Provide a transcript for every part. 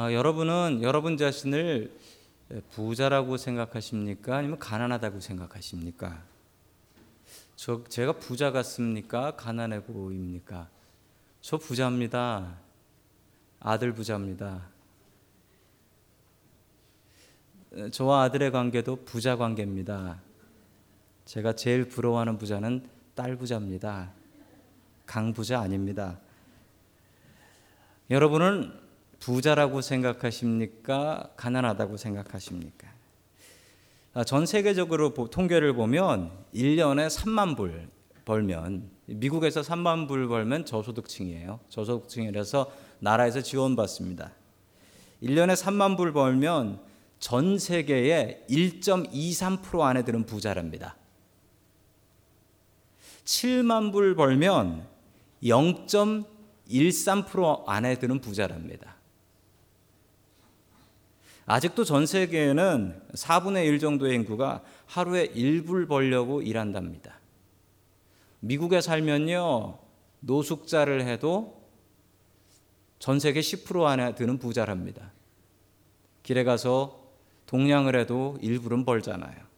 아, 여러분은 여러분 자신을 부자라고 생각하십니까? 아니면 가난하다고 생각하십니까? 저 제가 부자 같습니까? 가난해 보입니까? 저 부자입니다. 아들 부자입니다. 저와 아들의 관계도 부자 관계입니다. 제가 제일 부러워하는 부자는 딸 부자입니다. 강 부자 아닙니다. 여러분은 부자라고 생각하십니까? 가난하다고 생각하십니까? 아, 전 세계적으로 통계를 보면 1년에 3만 불 벌면 미국에서 3만 불 벌면 저소득층이에요. 저소득층이라서 나라에서 지원받습니다. 1년에 3만 불 벌면 전 세계의 1.23% 안에 드는 부자랍니다. 7만 불 벌면 0.13% 안에 드는 부자랍니다. 아직도 전 세계에는 4분의 1 정도의 인구가 하루에 1불 벌려고 일한답니다. 미국에 살면요, 노숙자를 해도 전 세계 10% 안에 드는 부자랍니다. 길에 가서 동냥을 해도 1불은 벌잖아요.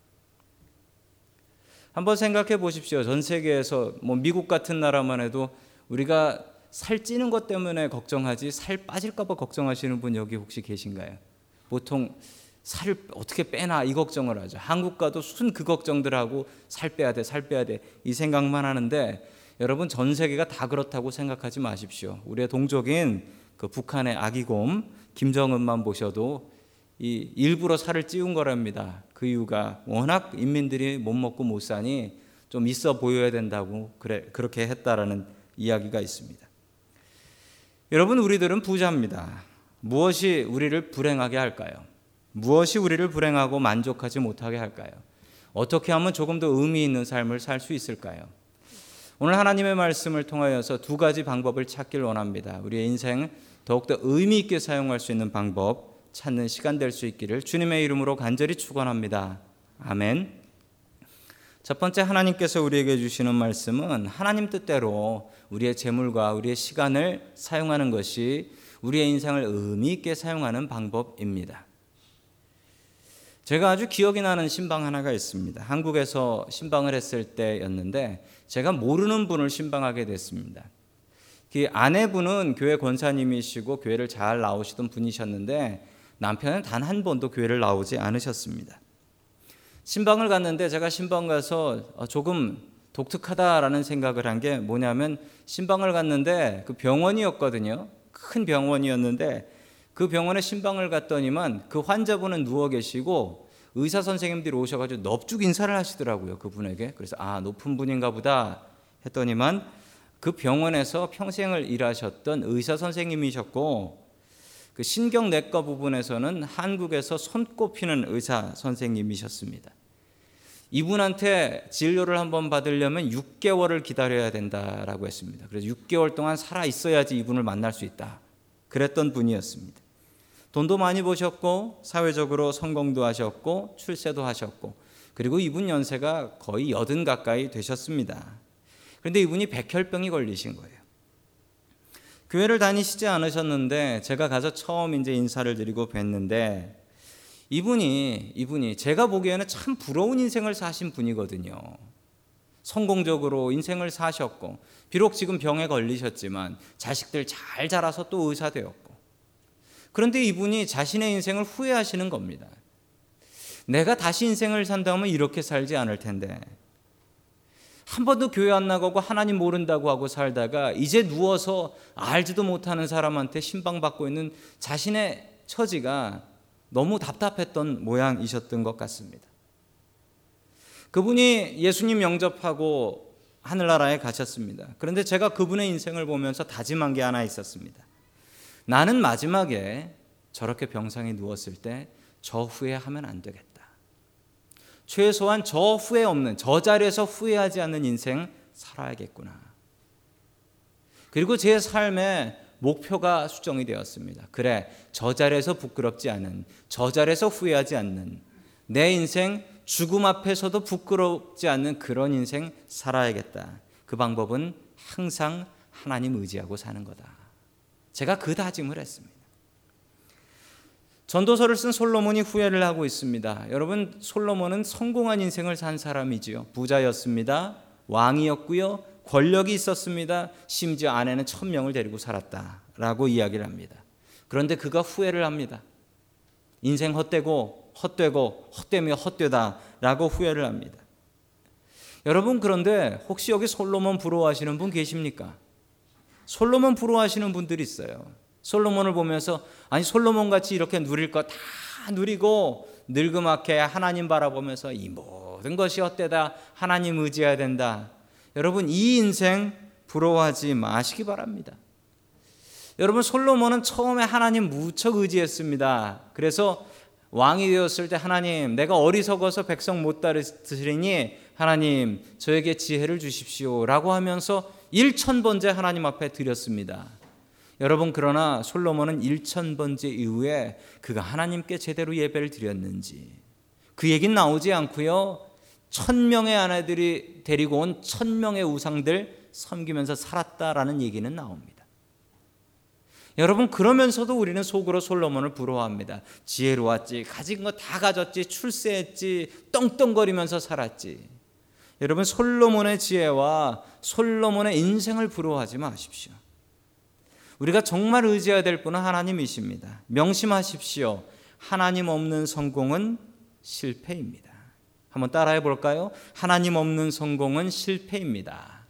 한번 생각해 보십시오. 전 세계에서 뭐 미국 같은 나라만 해도 우리가 살 찌는 것 때문에 걱정하지 살 빠질까 봐 걱정하시는 분 여기 혹시 계신가요? 보통 살 어떻게 빼나 이 걱정을 하죠. 한국 가도 순 그 걱정들 하고 살 빼야 돼, 살 빼야 돼 이 생각만 하는데 여러분 전 세계가 다 그렇다고 생각하지 마십시오. 우리의 동족인 그 북한의 아기곰 김정은만 보셔도 이 일부러 살을 찌운 거랍니다. 그 이유가 워낙 인민들이 못 먹고 못 사니 좀 있어 보여야 된다고 그래 그렇게 했다라는 이야기가 있습니다. 여러분 우리들은 부자입니다. 무엇이 우리를 불행하게 할까요? 무엇이 우리를 불행하고 만족하지 못하게 할까요? 어떻게 하면 조금 더 의미 있는 삶을 살 수 있을까요? 오늘 하나님의 말씀을 통하여서 두 가지 방법을 찾길 원합니다. 우리의 인생 더욱더 의미 있게 사용할 수 있는 방법 찾는 시간 될 수 있기를 주님의 이름으로 간절히 축원합니다. 아멘. 첫 번째 하나님께서 우리에게 주시는 말씀은 하나님 뜻대로 우리의 재물과 우리의 시간을 사용하는 것이 우리의 인생을 의미 있게 사용하는 방법입니다. 제가 아주 기억이 나는 신방 하나가 있습니다. 한국에서 신방을 했을 때였는데 제가 모르는 분을 신방하게 됐습니다. 그 아내분은 교회 권사님이시고 교회를 잘 나오시던 분이셨는데 남편은 단 한 번도 교회를 나오지 않으셨습니다. 신방을 갔는데 제가 신방 가서 어, 조금 독특하다라는 생각을 한 게 뭐냐면 신방을 갔는데 그 병원이었거든요. 큰 병원이었는데 그 병원에 신방을 갔더니만 그 환자분은 누워 계시고 의사 선생님들이 오셔가지고 넙죽 인사를 하시더라고요 그분에게 그래서 아 높은 분인가 보다 했더니만 그 병원에서 평생을 일하셨던 의사 선생님이셨고 그 신경내과 부분에서는 한국에서 손꼽히는 의사 선생님이셨습니다. 이분한테 진료를 한번 받으려면 6개월을 기다려야 된다라고 했습니다. 그래서 6개월 동안 살아 있어야지 이분을 만날 수 있다. 그랬던 분이었습니다. 돈도 많이 버셨고 사회적으로 성공도 하셨고 출세도 하셨고 그리고 이분 연세가 거의 여든 가까이 되셨습니다. 그런데 이분이 백혈병이 걸리신 거예요. 교회를 다니시지 않으셨는데 제가 가서 처음 이제 인사를 드리고 뵀는데 이분이 이분이 제가 보기에는 참 부러운 인생을 사신 분이거든요. 성공적으로 인생을 사셨고 비록 지금 병에 걸리셨지만 자식들 잘 자라서 또 의사 되었고 그런데 이분이 자신의 인생을 후회하시는 겁니다. 내가 다시 인생을 산다면 이렇게 살지 않을 텐데 한 번도 교회 안 나가고 하나님 모른다고 하고 살다가 이제 누워서 알지도 못하는 사람한테 신방받고 있는 자신의 처지가 너무 답답했던 모양이셨던 것 같습니다. 그분이 예수님 영접하고 하늘나라에 가셨습니다. 그런데 제가 그분의 인생을 보면서 다짐한 게 하나 있었습니다. 나는 마지막에 저렇게 병상에 누웠을 때 저 후회하면 안 되겠다. 최소한 저 후회 없는 저 자리에서 후회하지 않는 인생 살아야겠구나. 그리고 제 삶에 목표가 수정이 되었습니다. 그래, 저 자리에서 부끄럽지 않은, 저 자리에서 후회하지 않는, 내 인생 죽음 앞에서도 부끄럽지 않는 그런 인생 살아야겠다. 그 방법은 항상 하나님 의지하고 사는 거다. 제가 그 다짐을 했습니다. 전도서를 쓴 솔로몬이 후회를 하고 있습니다. 여러분 솔로몬은 성공한 인생을 산 사람이지요. 부자였습니다. 왕이었고요. 권력이 있었습니다. 심지어 아내는 천 명을 데리고 살았다라고 이야기를 합니다. 그런데 그가 후회를 합니다. 인생 헛되고 헛되고 헛되며 헛되다라고 후회를 합니다. 여러분 그런데 혹시 여기 솔로몬 부러워하시는 분 계십니까? 솔로몬 부러워하시는 분들이 있어요. 솔로몬을 보면서 아니 솔로몬 같이 이렇게 누릴 거 다 누리고 늙음하게 하나님 바라보면서 이 모든 것이 헛되다 하나님 의지해야 된다. 여러분 이 인생 부러워하지 마시기 바랍니다. 여러분 솔로몬은 처음에 하나님 무척 의지했습니다. 그래서 왕이 되었을 때 하나님 내가 어리석어서 백성 못 따르시니 하나님 저에게 지혜를 주십시오라고 하면서 1천 번째 하나님 앞에 드렸습니다. 여러분 그러나 솔로몬은 1천 번째 이후에 그가 하나님께 제대로 예배를 드렸는지 그 얘기는 나오지 않고요. 천 명의 아내들이 데리고 온 천 명의 우상들 섬기면서 살았다라는 얘기는 나옵니다. 여러분 그러면서도 우리는 속으로 솔로몬을 부러워합니다. 지혜로웠지, 가진 거 다 가졌지, 출세했지, 떵떵거리면서 살았지. 여러분 솔로몬의 지혜와 솔로몬의 인생을 부러워하지 마십시오. 우리가 정말 의지해야 될 분은 하나님이십니다. 명심하십시오. 하나님 없는 성공은 실패입니다. 한번 따라해 볼까요? 하나님 없는 성공은 실패입니다.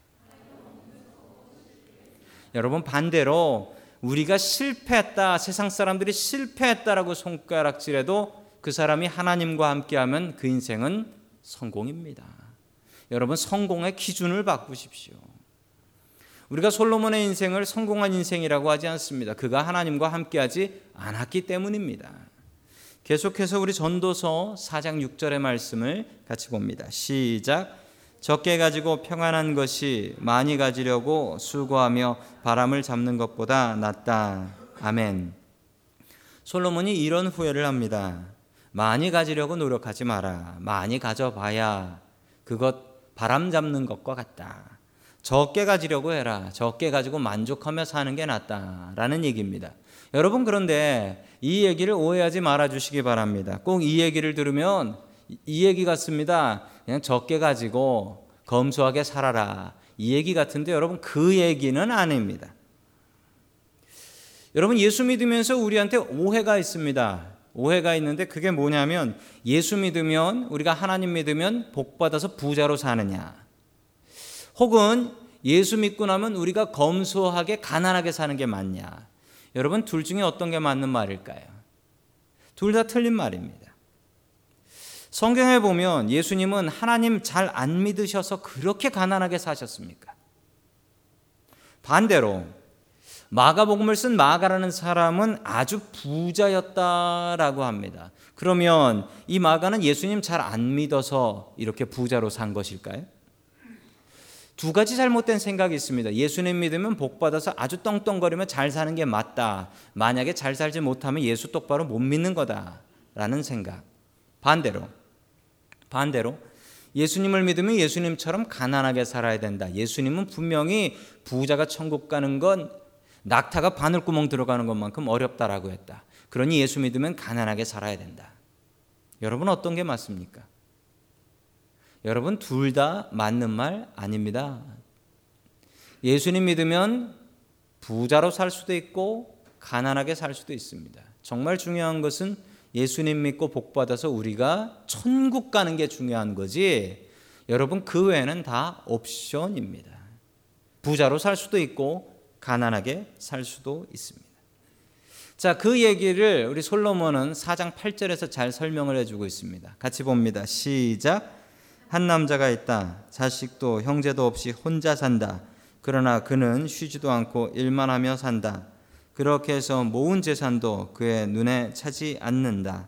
여러분 반대로 우리가 실패했다, 세상 사람들이 실패했다라고 손가락질해도 그 사람이 하나님과 함께하면 그 인생은 성공입니다. 여러분 성공의 기준을 바꾸십시오. 우리가 솔로몬의 인생을 성공한 인생이라고 하지 않습니다. 그가 하나님과 함께하지 않았기 때문입니다. 계속해서 우리 전도서 4장 6절의 말씀을 같이 봅니다. 시작. 적게 가지고 평안한 것이 많이 가지려고 수고하며 바람을 잡는 것보다 낫다. 아멘. 솔로몬이 이런 후회를 합니다. 많이 가지려고 노력하지 마라. 많이 가져봐야 그것 바람 잡는 것과 같다. 적게 가지려고 해라. 적게 가지고 만족하며 사는 게 낫다라는 얘기입니다. 여러분 그런데 이 얘기를 오해하지 말아 주시기 바랍니다. 꼭 이 얘기를 들으면 이 얘기 같습니다. 그냥 적게 가지고 검소하게 살아라. 이 얘기 같은데 여러분 그 얘기는 아닙니다. 여러분 예수 믿으면서 우리한테 오해가 있습니다. 오해가 있는데 그게 뭐냐면 예수 믿으면 우리가 하나님 믿으면 복 받아서 부자로 사느냐. 혹은 예수 믿고 나면 우리가 검소하게 가난하게 사는 게 맞냐? 여러분 둘 중에 어떤 게 맞는 말일까요? 둘 다 틀린 말입니다. 성경에 보면 예수님은 하나님 잘 안 믿으셔서 그렇게 가난하게 사셨습니까? 반대로 마가복음을 쓴 마가라는 사람은 아주 부자였다라고 합니다. 그러면 이 마가는 예수님 잘 안 믿어서 이렇게 부자로 산 것일까요? 두 가지 잘못된 생각이 있습니다. 예수님 믿으면 복 받아서 아주 떵떵거리며 잘 사는 게 맞다. 만약에 잘 살지 못하면 예수 똑바로 못 믿는 거다라는 생각. 반대로 반대로 예수님을 믿으면 예수님처럼 가난하게 살아야 된다. 예수님은 분명히 부자가 천국 가는 건 낙타가 바늘구멍 들어가는 것만큼 어렵다라고 했다. 그러니 예수 믿으면 가난하게 살아야 된다. 여러분 어떤 게 맞습니까? 여러분 둘 다 맞는 말 아닙니다. 예수님 믿으면 부자로 살 수도 있고 가난하게 살 수도 있습니다. 정말 중요한 것은 예수님 믿고 복 받아서 우리가 천국 가는 게 중요한 거지. 여러분 그 외에는 다 옵션입니다. 부자로 살 수도 있고 가난하게 살 수도 있습니다. 자, 그 얘기를 우리 솔로몬은 4장 8절에서 잘 설명을 해 주고 있습니다. 같이 봅니다. 시작. 한 남자가 있다. 자식도 형제도 없이 혼자 산다. 그러나 그는 쉬지도 않고 일만 하며 산다. 그렇게 해서 모은 재산도 그의 눈에 차지 않는다.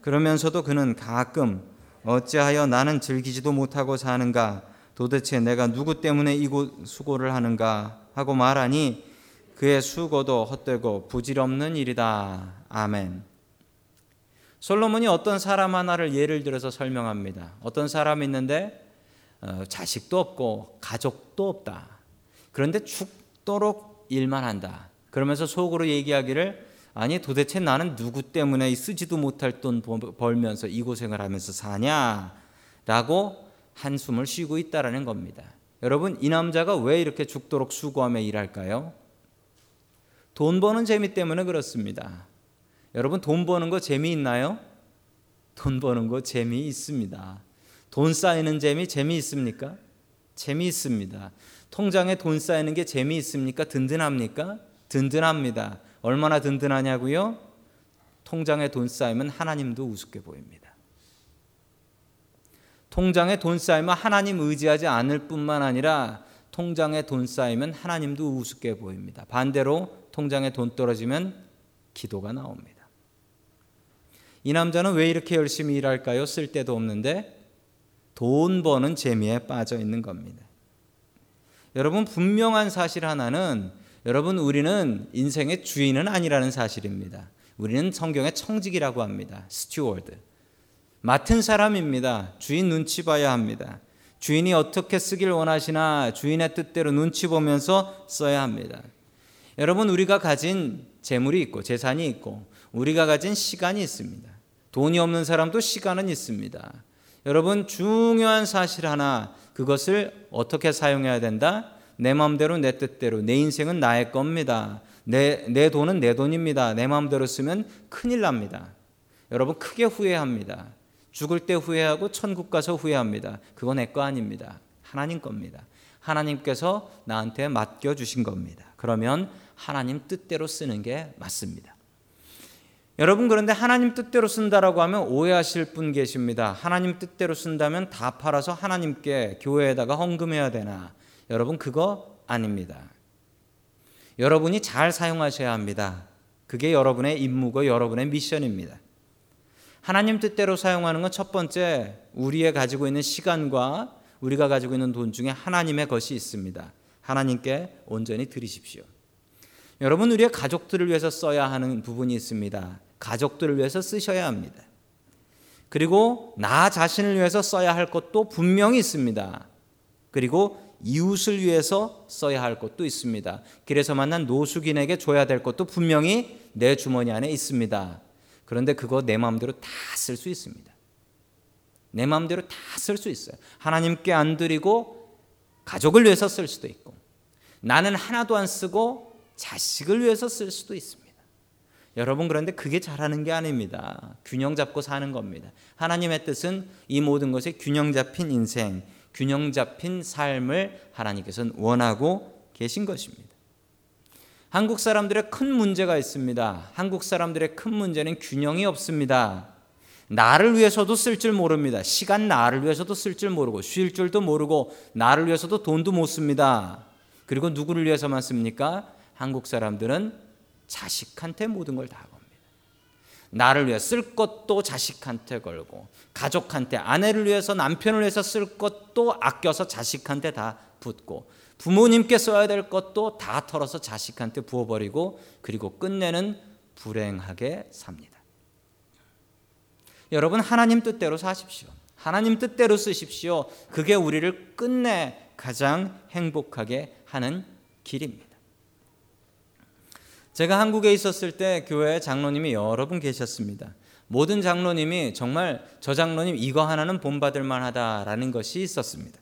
그러면서도 그는 가끔 어찌하여 나는 즐기지도 못하고 사는가? 도대체 내가 누구 때문에 이곳 수고를 하는가? 하고 말하니 그의 수고도 헛되고 부질없는 일이다. 아멘. 솔로몬이 어떤 사람 하나를 예를 들어서 설명합니다. 어떤 사람이 있는데 어, 자식도 없고 가족도 없다. 그런데 죽도록 일만 한다. 그러면서 속으로 얘기하기를 아니 도대체 나는 누구 때문에 쓰지도 못할 돈 벌면서 이 고생을 하면서 사냐라고 한숨을 쉬고 있다라는 겁니다. 여러분 이 남자가 왜 이렇게 죽도록 수고하며 일할까요? 돈 버는 재미 때문에 그렇습니다. 여러분 돈 버는 거 재미있나요? 돈 버는 거 재미있습니다. 돈 쌓이는 재미 재미있습니까? 재미있습니다. 통장에 돈 쌓이는 게 재미있습니까? 든든합니까? 든든합니다. 얼마나 든든하냐고요? 통장에 돈 쌓이면 하나님도 우습게 보입니다. 통장에 돈 쌓이면 하나님 의지하지 않을 뿐만 아니라 통장에 돈 쌓이면 하나님도 우습게 보입니다. 반대로 통장에 돈 떨어지면 기도가 나옵니다. 이 남자는 왜 이렇게 열심히 일할까요? 쓸 데도 없는데 돈 버는 재미에 빠져 있는 겁니다. 여러분 분명한 사실 하나는 여러분 우리는 인생의 주인은 아니라는 사실입니다. 우리는 성경의 청지기라고 합니다. 스튜어드. 맡은 사람입니다. 주인 눈치 봐야 합니다. 주인이 어떻게 쓰길 원하시나 주인의 뜻대로 눈치 보면서 써야 합니다. 여러분 우리가 가진 재물이 있고 재산이 있고 우리가 가진 시간이 있습니다. 돈이 없는 사람도 시간은 있습니다. 여러분 중요한 사실 하나 그것을 어떻게 사용해야 된다? 내 마음대로 내 뜻대로 내 인생은 나의 겁니다. 내, 내 돈은 내 돈입니다. 내 마음대로 쓰면 큰일 납니다. 여러분 크게 후회합니다. 죽을 때 후회하고 천국 가서 후회합니다. 그건 내 거 아닙니다. 하나님 겁니다. 하나님께서 나한테 맡겨 주신 겁니다. 그러면 하나님 뜻대로 쓰는 게 맞습니다. 여러분 그런데 하나님 뜻대로 쓴다라고 하면 오해하실 분 계십니다. 하나님 뜻대로 쓴다면 다 팔아서 하나님께 교회에다가 헌금해야 되나? 여러분 그거 아닙니다. 여러분이 잘 사용하셔야 합니다. 그게 여러분의 임무고 여러분의 미션입니다. 하나님 뜻대로 사용하는 건 첫 번째 우리의 가지고 있는 시간과 우리가 가지고 있는 돈 중에 하나님의 것이 있습니다. 하나님께 온전히 드리십시오. 여러분 우리의 가족들을 위해서 써야 하는 부분이 있습니다. 가족들을 위해서 쓰셔야 합니다. 그리고 나 자신을 위해서 써야 할 것도 분명히 있습니다. 그리고 이웃을 위해서 써야 할 것도 있습니다. 길에서 만난 노숙인에게 줘야 될 것도 분명히 내 주머니 안에 있습니다. 그런데 그거 내 마음대로 다 쓸 수 있습니다. 내 마음대로 다 쓸 수 있어요. 하나님께 안 드리고 가족을 위해서 쓸 수도 있고 나는 하나도 안 쓰고 자식을 위해서 쓸 수도 있습니다. 여러분 그런데 그게 잘하는 게 아닙니다. 균형 잡고 사는 겁니다. 하나님의 뜻은 이 모든 것에 균형 잡힌 인생, 균형 잡힌 삶을 하나님께서는 원하고 계신 것입니다. 한국 사람들의 큰 문제가 있습니다. 한국 사람들의 큰 문제는 균형이 없습니다. 나를 위해서도 쓸 줄 모릅니다. 시간 나를 위해서도 쓸 줄 모르고 쉴 줄도 모르고 나를 위해서도 돈도 못 씁니다. 그리고 누구를 위해서만 씁니까? 한국 사람들은 자식한테 모든 걸 다 겁니다. 나를 위해 쓸 것도 자식한테 걸고 가족한테 아내를 위해서 남편을 위해서 쓸 것도 아껴서 자식한테 다 붓고 부모님께 써야 될 것도 다 털어서 자식한테 부어버리고 그리고 끝내는 불행하게 삽니다. 여러분 하나님 뜻대로 사십시오. 하나님 뜻대로 쓰십시오. 그게 우리를 끝내 가장 행복하게 하는 길입니다. 제가 한국에 있었을 때 교회에 장로님이 여러 분 계셨습니다. 모든 장로님이 정말 저 장로님 이거 하나는 본받을 만하다라는 것이 있었습니다.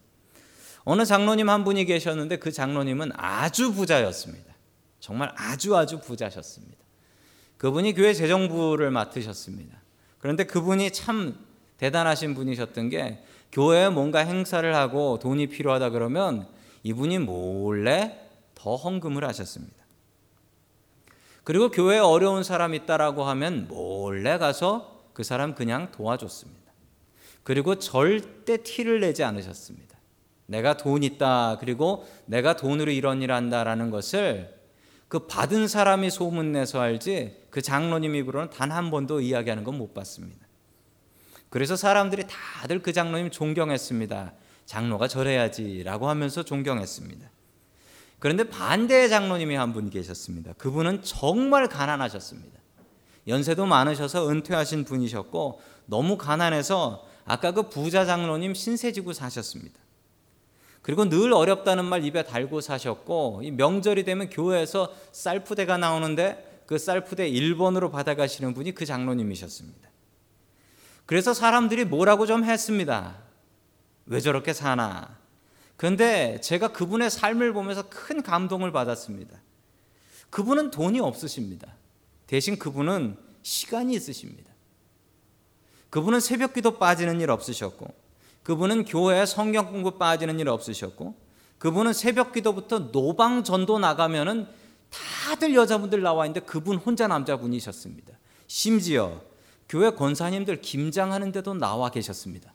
어느 장로님 한 분이 계셨는데 그 장로님은 아주 부자였습니다. 정말 아주 아주 부자셨습니다. 그분이 교회 재정부를 맡으셨습니다. 그런데 그분이 참 대단하신 분이셨던 게 교회에 뭔가 행사를 하고 돈이 필요하다 그러면 이분이 몰래 더 헌금을 하셨습니다. 그리고 교회에 어려운 사람 있다라고 하면 몰래 가서 그 사람 그냥 도와줬습니다. 그리고 절대 티를 내지 않으셨습니다. 내가 돈 있다. 그리고 내가 돈으로 이런 일 한다라는 것을 그 받은 사람이 소문내서 알지 그 장로님 입으로는 단 한 번도 이야기하는 건 못 봤습니다. 그래서 사람들이 다들 그 장로님 존경했습니다. 장로가 저래야지라고 하면서 존경했습니다. 그런데 반대의 장로님이 한 분 계셨습니다. 그분은 정말 가난하셨습니다. 연세도 많으셔서 은퇴하신 분이셨고 너무 가난해서 아까 그 부자 장로님 신세지고 사셨습니다. 그리고 늘 어렵다는 말 입에 달고 사셨고 이 명절이 되면 교회에서 쌀푸대가 나오는데 그그 쌀푸대 1번으로 받아가시는 분이 그 장로님이셨습니다. 그래서 사람들이 뭐라고 좀 했습니다. 왜 저렇게 사나? 그런데 제가 그분의 삶을 보면서 큰 감동을 받았습니다. 그분은 돈이 없으십니다. 대신 그분은 시간이 있으십니다. 그분은 새벽 기도 빠지는 일 없으셨고, 그분은 교회 성경 공부 빠지는 일 없으셨고, 그분은 새벽 기도부터 노방 전도 나가면은 다들 여자분들 나와 있는데 그분 혼자 남자분이셨습니다. 심지어 교회 권사님들 김장하는데도 나와 계셨습니다.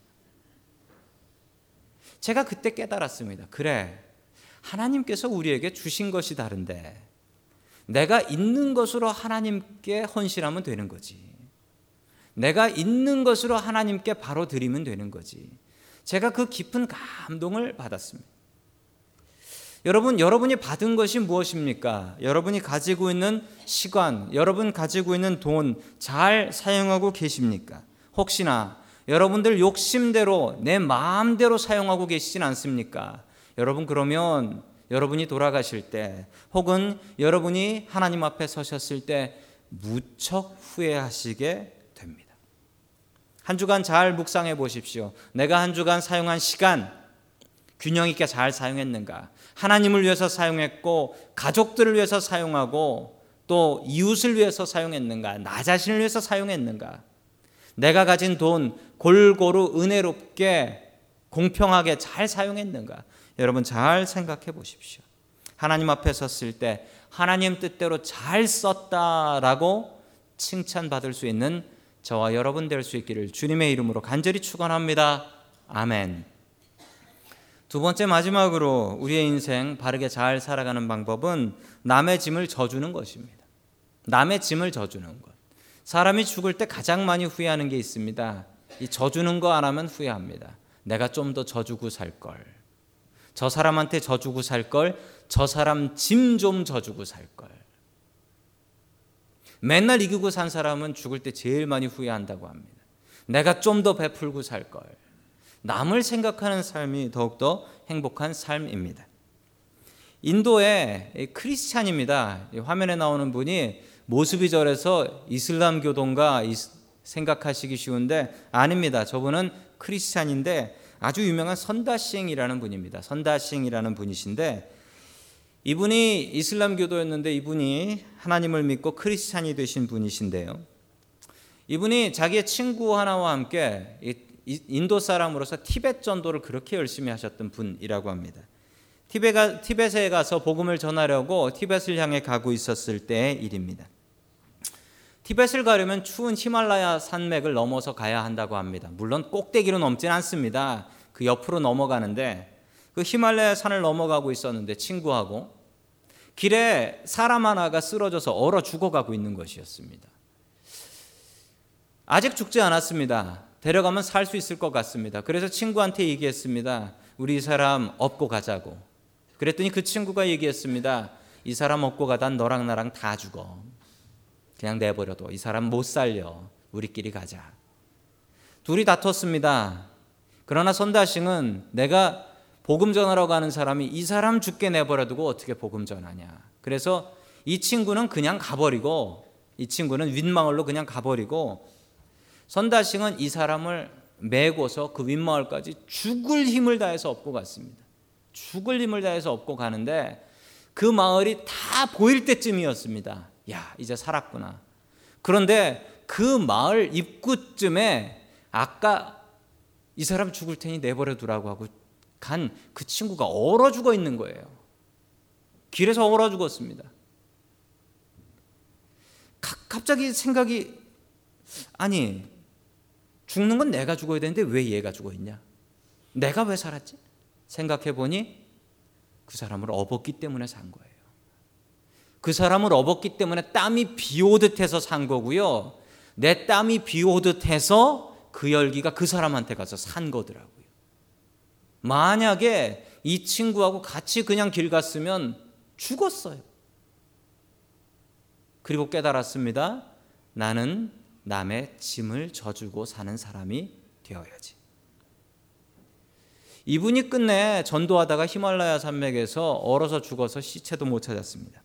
제가 그때 깨달았습니다. 그래. 하나님께서 우리에게 주신 것이 다른데 내가 있는 것으로 하나님께 헌신하면 되는 거지. 내가 있는 것으로 하나님께 바로 드리면 되는 거지. 제가 그 깊은 감동을 받았습니다. 여러분, 여러분이 받은 것이 무엇입니까? 여러분이 가지고 있는 시간, 여러분 가지고 있는 돈 잘 사용하고 계십니까? 혹시나 여러분들 욕심대로 내 마음대로 사용하고 계시진 않습니까? 여러분 그러면 여러분이 돌아가실 때 혹은 여러분이 하나님 앞에 서셨을 때 무척 후회하시게 됩니다. 한 주간 잘 묵상해 보십시오. 내가 한 주간 사용한 시간 균형 있게 잘 사용했는가? 하나님을 위해서 사용했고 가족들을 위해서 사용하고 또 이웃을 위해서 사용했는가? 나 자신을 위해서 사용했는가? 내가 가진 돈 골고루 은혜롭게 공평하게 잘 사용했는가? 여러분 잘 생각해 보십시오. 하나님 앞에 섰을 때 하나님 뜻대로 잘 썼다라고 칭찬받을 수 있는 저와 여러분 될 수 있기를 주님의 이름으로 간절히 축원합니다. 아멘. 두 번째 마지막으로 우리의 인생 바르게 잘 살아가는 방법은 남의 짐을 져주는 것입니다. 남의 짐을 져주는 것. 사람이 죽을 때 가장 많이 후회하는 게 있습니다. 이 져주는 거 안 하면 후회합니다. 내가 좀 더 져주고 살 걸. 저 사람한테 져주고 살 걸. 저 사람 짐 좀 져주고 살 걸. 맨날 이기고 산 사람은 죽을 때 제일 많이 후회한다고 합니다. 내가 좀 더 베풀고 살 걸. 남을 생각하는 삶이 더욱더 행복한 삶입니다. 인도의 크리스찬입니다. 화면에 나오는 분이 모습이 저래서 이슬람 교동가 생각하시기 쉬운데 아닙니다. 저분은 크리스찬인데 아주 유명한 선다싱이라는 분입니다. 선다싱이라는 분이신데 이분이 이슬람 교도였는데 이분이 하나님을 믿고 크리스찬이 되신 분이신데요. 이분이 자기의 친구 하나와 함께 인도 사람으로서 티벳 전도를 그렇게 열심히 하셨던 분이라고 합니다. 티벳에 가서 복음을 전하려고 티벳을 향해 가고 있었을 때의 일입니다. 티벳을 가려면 추운 히말라야 산맥을 넘어서 가야 한다고 합니다. 물론 꼭대기로 넘진 않습니다. 그 옆으로 넘어가는데 그 히말라야 산을 넘어가고 있었는데 친구하고 길에 사람 하나가 쓰러져서 얼어 죽어가고 있는 것이었습니다. 아직 죽지 않았습니다. 데려가면 살 수 있을 것 같습니다. 그래서 친구한테 얘기했습니다. 우리 이 사람 업고 가자고. 그랬더니 그 친구가 얘기했습니다. 이 사람 업고 가단 너랑 나랑 다 죽어. 그냥 내버려둬. 이 사람 못 살려. 우리끼리 가자. 둘이 다퉜습니다. 그러나 선다싱은 내가 복음 전하러 가는 사람이 이 사람 죽게 내버려두고 어떻게 복음 전하냐. 그래서 이 친구는 그냥 가버리고 이 친구는 윗마을로 그냥 가버리고 선다싱은 이 사람을 메고서 그 윗마을까지 죽을 힘을 다해서 업고 갔습니다. 죽을 힘을 다해서 업고 가는데 그 마을이 다 보일 때쯤이었습니다. 야, 이제 살았구나. 그런데 그 마을 입구쯤에 아까 이 사람 죽을 테니 내버려 두라고 하고 간 그 친구가 얼어 죽어 있는 거예요. 길에서 얼어 죽었습니다. 갑자기 생각이 아니 죽는 건 내가 죽어야 되는데 왜 얘가 죽어 있냐? 내가 왜 살았지? 생각해 보니 그 사람을 업었기 때문에 산 거예요. 그 사람을 업었기 때문에 땀이 비 오듯 해서 산 거고요. 내 땀이 비 오듯 해서 그 열기가 그 사람한테 가서 산 거더라고요. 만약에 이 친구하고 같이 그냥 길 갔으면 죽었어요. 그리고 깨달았습니다. 나는 남의 짐을 져주고 사는 사람이 되어야지. 이분이 끝내 전도하다가 히말라야 산맥에서 얼어서 죽어서 시체도 못 찾았습니다.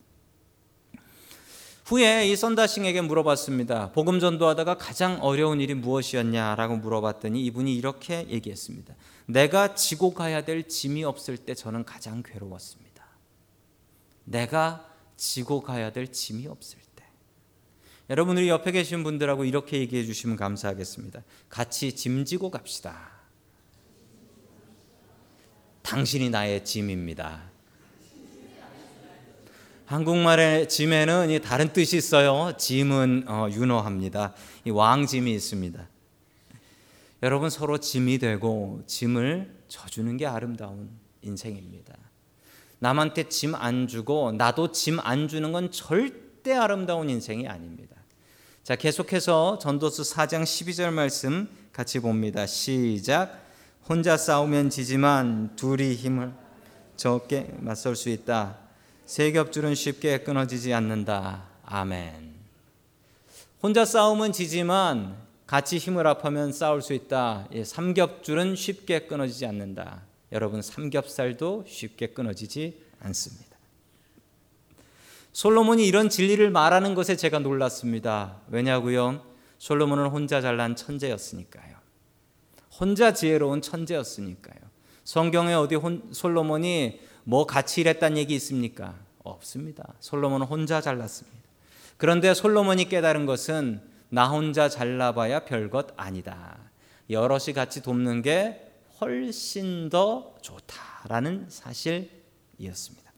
후에 이 썬다싱에게 물어봤습니다. 복음 전도하다가 가장 어려운 일이 무엇이었냐라고 물어봤더니 이분이 이렇게 얘기했습니다. 내가 지고 가야 될 짐이 없을 때 저는 가장 괴로웠습니다. 내가 지고 가야 될 짐이 없을 때. 여러분 우리 옆에 계신 분들하고 이렇게 얘기해 주시면 감사하겠습니다. 같이 짐 지고 갑시다. 당신이 나의 짐입니다. 한국말의 짐에는 다른 뜻이 있어요. 짐은 어, 윤호합니다. 이 왕짐이 있습니다. 여러분 서로 짐이 되고 짐을 져주는 게 아름다운 인생입니다. 남한테 짐 안 주고 나도 짐 안 주는 건 절대 아름다운 인생이 아닙니다. 자, 계속해서 전도서 4장 12절 말씀 같이 봅니다. 시작. 혼자 싸우면 지지만 둘이 힘을 적게 맞설 수 있다. 세 겹줄은 쉽게 끊어지지 않는다. 아멘. 혼자 싸우면 지지만 같이 힘을 합하면 싸울 수 있다. 예, 삼겹줄은 쉽게 끊어지지 않는다. 여러분 삼겹살도 쉽게 끊어지지 않습니다. 솔로몬이 이런 진리를 말하는 것에 제가 놀랐습니다. 왜냐고요? 솔로몬은 혼자 잘난 천재였으니까요. 혼자 지혜로운 천재였으니까요. 성경에 어디 혼, 솔로몬이 뭐 같이 일했다는 얘기 있습니까? 없습니다. 솔로몬은 혼자 잘났습니다. 그런데 솔로몬이 깨달은 것은 나 혼자 잘나봐야 별것 아니다. 여럿이 같이 돕는 게 훨씬 더 좋다라는 사실이었습니다.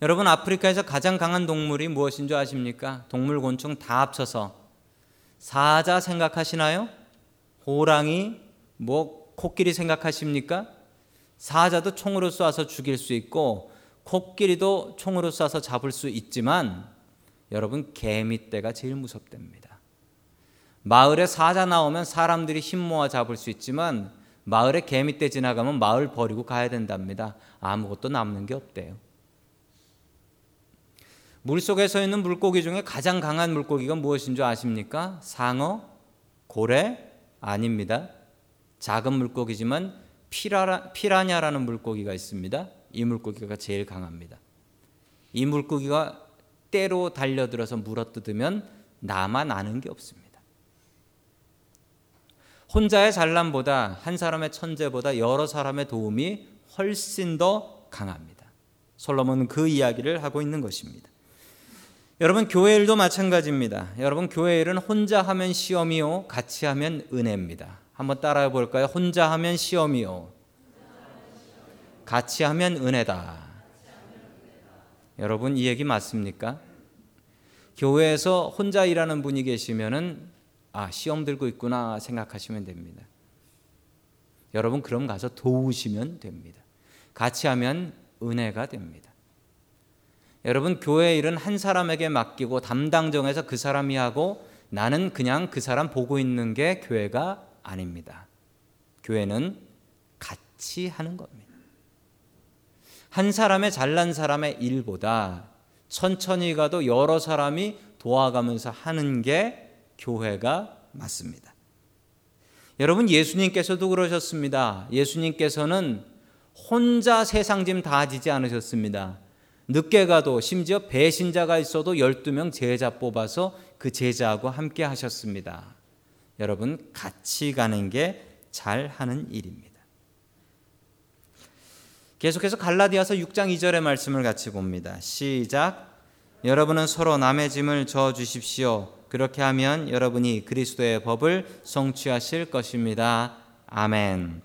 여러분 아프리카에서 가장 강한 동물이 무엇인 줄 아십니까? 동물 곤충 다 합쳐서 사자 생각하시나요? 호랑이, 뭐 코끼리 생각하십니까? 사자도 총으로 쏴서 죽일 수 있고 코끼리도 총으로 쏴서 잡을 수 있지만 여러분 개미떼가 제일 무섭답니다. 마을에 사자 나오면 사람들이 힘 모아 잡을 수 있지만 마을에 개미떼 지나가면 마을 버리고 가야 된답니다. 아무것도 남는 게 없대요. 물 속에 서 있는 물고기 중에 가장 강한 물고기가 무엇인 줄 아십니까? 상어, 고래 아닙니다. 작은 물고기지만 피라, 피라냐라는 물고기가 있습니다. 이 물고기가 제일 강합니다. 이 물고기가 때로 달려들어서 물어뜯으면 나만 아는 게 없습니다. 혼자의 잘남보다 한 사람의 천재보다 여러 사람의 도움이 훨씬 더 강합니다. 솔로몬은 그 이야기를 하고 있는 것입니다. 여러분 교회 일도 마찬가지입니다. 여러분 교회 일은 혼자 하면 시험이요, 같이 하면 은혜입니다. 한번 따라해 볼까요? 혼자 하면 시험이요, 같이 하면 은혜다. 여러분 이 얘기 맞습니까? 교회에서 혼자 일하는 분이 계시면은 아, 시험 들고 있구나 생각하시면 됩니다. 여러분 그럼 가서 도우시면 됩니다. 같이 하면 은혜가 됩니다. 여러분 교회 일은 한 사람에게 맡기고 담당 정해서 그 사람이 하고 나는 그냥 그 사람 보고 있는 게 교회가 아닙니다. 교회는 같이 하는 겁니다. 한 사람의 잘난 사람의 일보다 천천히 가도 여러 사람이 도와가면서 하는 게 교회가 맞습니다. 여러분 예수님께서도 그러셨습니다. 예수님께서는 혼자 세상 짐 다 지지 않으셨습니다. 늦게 가도 심지어 배신자가 있어도 12명 제자 뽑아서 그 제자하고 함께 하셨습니다. 여러분 같이 가는 게 잘하는 일입니다. 계속해서 갈라디아서 6장 2절의 말씀을 같이 봅니다. 시작. 여러분은 서로 남의 짐을 져 주십시오. 그렇게 하면 여러분이 그리스도의 법을 성취하실 것입니다. 아멘.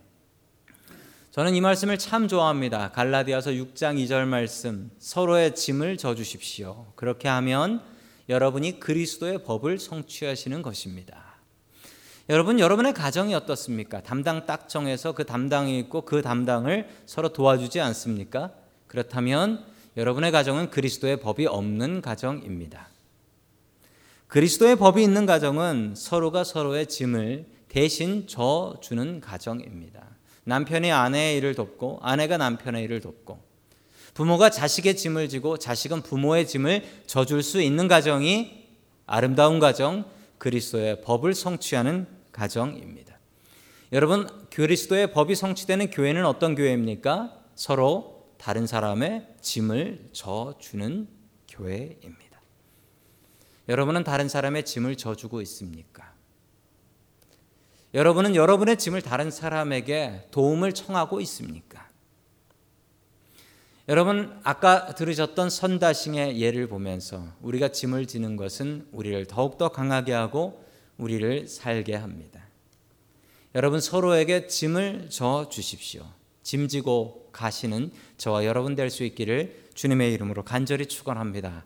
저는 이 말씀을 참 좋아합니다. 갈라디아서 6장 2절 말씀. 서로의 짐을 져 주십시오. 그렇게 하면 여러분이 그리스도의 법을 성취하시는 것입니다. 여러분 여러분의 가정이 어떻습니까? 담당 딱 정해서 그 담당이 있고 그 담당을 서로 도와주지 않습니까? 그렇다면 여러분의 가정은 그리스도의 법이 없는 가정입니다. 그리스도의 법이 있는 가정은 서로가 서로의 짐을 대신 져 주는 가정입니다. 남편이 아내의 일을 돕고 아내가 남편의 일을 돕고 부모가 자식의 짐을 지고 자식은 부모의 짐을 져줄 수 있는 가정이 아름다운 가정, 그리스도의 법을 성취하는 가정입니다. 여러분, 그리스도의 법이 성취되는 교회는 어떤 교회입니까? 서로 다른 사람의 짐을 져주는 교회입니다. 여러분은 다른 사람의 짐을 져주고 있습니까? 여러분은 여러분의 짐을 다른 사람에게 도움을 청하고 있습니까? 여러분 아까 들으셨던 선다싱의 예를 보면서 우리가 짐을 지는 것은 우리를 더욱더 강하게 하고 우리를 살게 합니다. 여러분 서로에게 짐을 져 주십시오. 짐 지고 가시는 저와 여러분 될 수 있기를 주님의 이름으로 간절히 축원합니다.